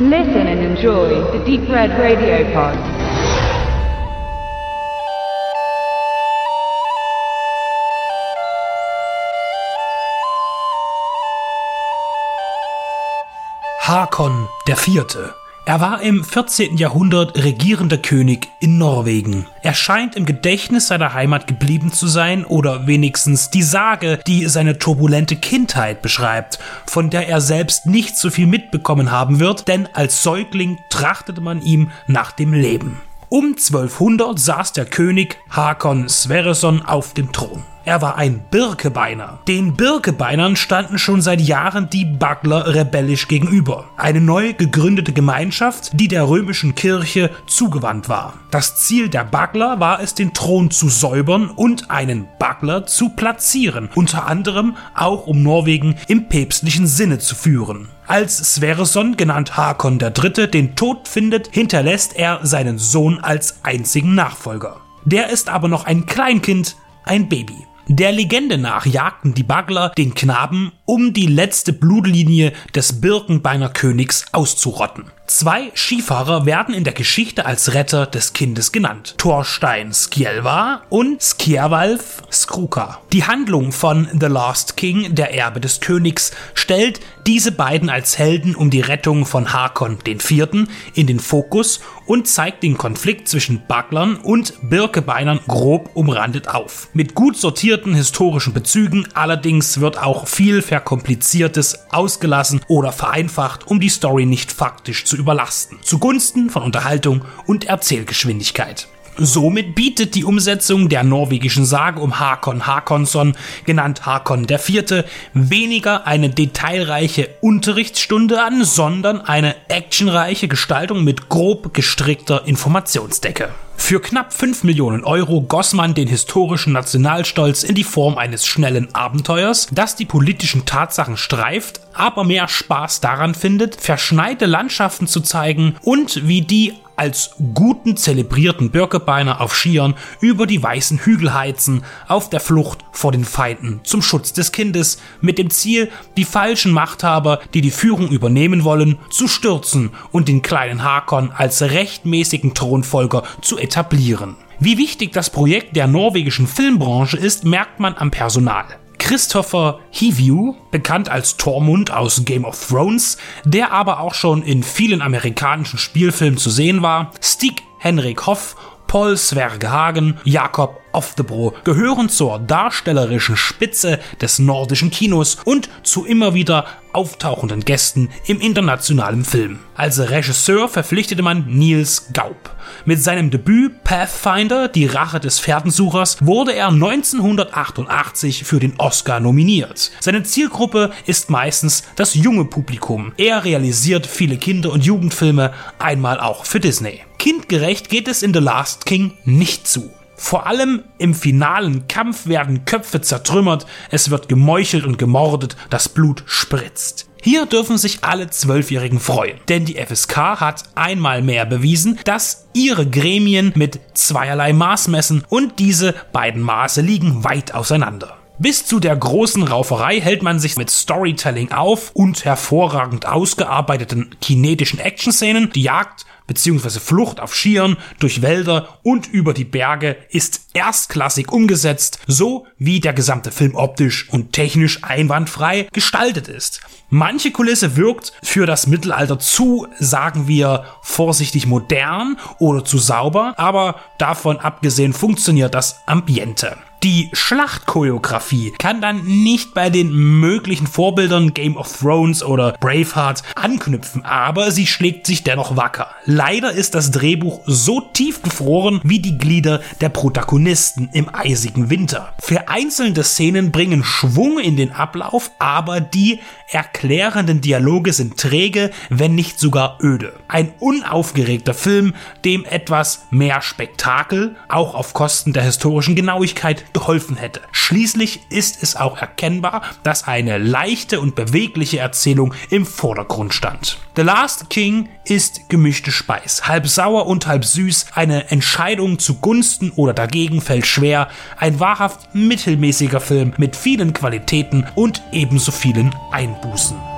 Listen and enjoy the Deep Red Radio Pod. Hakon der Vierte. Er war im 14. Jahrhundert regierender König in Norwegen. Er scheint im Gedächtnis seiner Heimat geblieben zu sein oder wenigstens die Sage, die seine turbulente Kindheit beschreibt, von der er selbst nicht so viel mitbekommen haben wird, denn als Säugling trachtete man ihm nach dem Leben. Um 1200 saß der König Hakon Sverreson auf dem Thron. Er war ein Birkebeiner. Den Birkebeinern standen schon seit Jahren die Bagler rebellisch gegenüber. Eine neu gegründete Gemeinschaft, die der römischen Kirche zugewandt war. Das Ziel der Bagler war es, den Thron zu säubern und einen Bagler zu platzieren, unter anderem auch um Norwegen im päpstlichen Sinne zu führen. Als Sverreson, genannt Hakon III., den Tod findet, hinterlässt er seinen Sohn als einzigen Nachfolger. Der ist aber noch ein Kleinkind, ein Baby. Der Legende nach jagten die Bagler den Knaben, um die letzte Blutlinie des Birkenbeiner Königs auszurotten. Zwei Skifahrer werden in der Geschichte als Retter des Kindes genannt. Thorstein Skjelva und Skjervalf Skruka. Die Handlung von The Last King, der Erbe des Königs, stellt diese beiden als Helden um die Rettung von Hakon IV. in den Fokus und zeigt den Konflikt zwischen Baglern und Birkebeinern grob umrandet auf. Mit gut sortierten historischen Bezügen allerdings wird auch viel Verkompliziertes ausgelassen oder vereinfacht, um die Story nicht faktisch zu überlasten, zugunsten von Unterhaltung und Erzählgeschwindigkeit. Somit bietet die Umsetzung der norwegischen Sage um Hakon Hakonsson, genannt Hakon IV., weniger eine detailreiche Unterrichtsstunde an, sondern eine actionreiche Gestaltung mit grob gestrickter Informationsdecke. Für knapp 5 Millionen Euro goss man den historischen Nationalstolz in die Form eines schnellen Abenteuers, das die politischen Tatsachen streift, aber mehr Spaß daran findet, verschneite Landschaften zu zeigen und wie die als guten zelebrierten Birkebeiner auf Skiern über die weißen Hügel heizen, auf der Flucht vor den Feinden zum Schutz des Kindes, mit dem Ziel, die falschen Machthaber, die die Führung übernehmen wollen, zu stürzen und den kleinen Hakon als rechtmäßigen Thronfolger zu etablieren. Wie wichtig das Projekt der norwegischen Filmbranche ist, merkt man am Personal. Christopher Hivju, bekannt als Tormund aus Game of Thrones, der aber auch schon in vielen amerikanischen Spielfilmen zu sehen war, Stig Henrik Hoff, Paul Svergehagen, Jakob Oftebro gehören zur darstellerischen Spitze des nordischen Kinos und zu immer wieder auftauchenden Gästen im internationalen Film. Als Regisseur verpflichtete man Niels Gaub. Mit seinem Debüt Pathfinder, die Rache des Pferdensuchers, wurde er 1988 für den Oscar nominiert. Seine Zielgruppe ist meistens das junge Publikum. Er realisiert viele Kinder- und Jugendfilme, einmal auch für Disney. Kindgerecht geht es in The Last King nicht zu. Vor allem im finalen Kampf werden Köpfe zertrümmert, es wird gemeuchelt und gemordet, das Blut spritzt. Hier dürfen sich alle Zwölfjährigen freuen, denn die FSK hat einmal mehr bewiesen, dass ihre Gremien mit zweierlei Maß messen und diese beiden Maße liegen weit auseinander. Bis zu der großen Rauferei hält man sich mit Storytelling auf und hervorragend ausgearbeiteten kinetischen Action-Szenen. Die Jagd bzw. Flucht auf Skiern durch Wälder und über die Berge ist erstklassig umgesetzt, so wie der gesamte Film optisch und technisch einwandfrei gestaltet ist. Manche Kulisse wirkt für das Mittelalter zu, sagen wir, vorsichtig modern oder zu sauber, aber davon abgesehen funktioniert das Ambiente. Die Schlachtchoreografie kann dann nicht bei den möglichen Vorbildern Game of Thrones oder Braveheart anknüpfen, aber sie schlägt sich dennoch wacker. Leider ist das Drehbuch so tief gefroren wie die Glieder der Protagonisten im eisigen Winter. Vereinzelte Szenen bringen Schwung in den Ablauf, aber die erklärenden Dialoge sind träge, wenn nicht sogar öde. Ein unaufgeregter Film, dem etwas mehr Spektakel, auch auf Kosten der historischen Genauigkeit, geholfen hätte. Schließlich ist es auch erkennbar, dass eine leichte und bewegliche Erzählung im Vordergrund stand. The Last King ist gemischte Speis, halb sauer und halb süß, eine Entscheidung zugunsten oder dagegen fällt schwer, ein wahrhaft mittelmäßiger Film mit vielen Qualitäten und ebenso vielen Einbußen.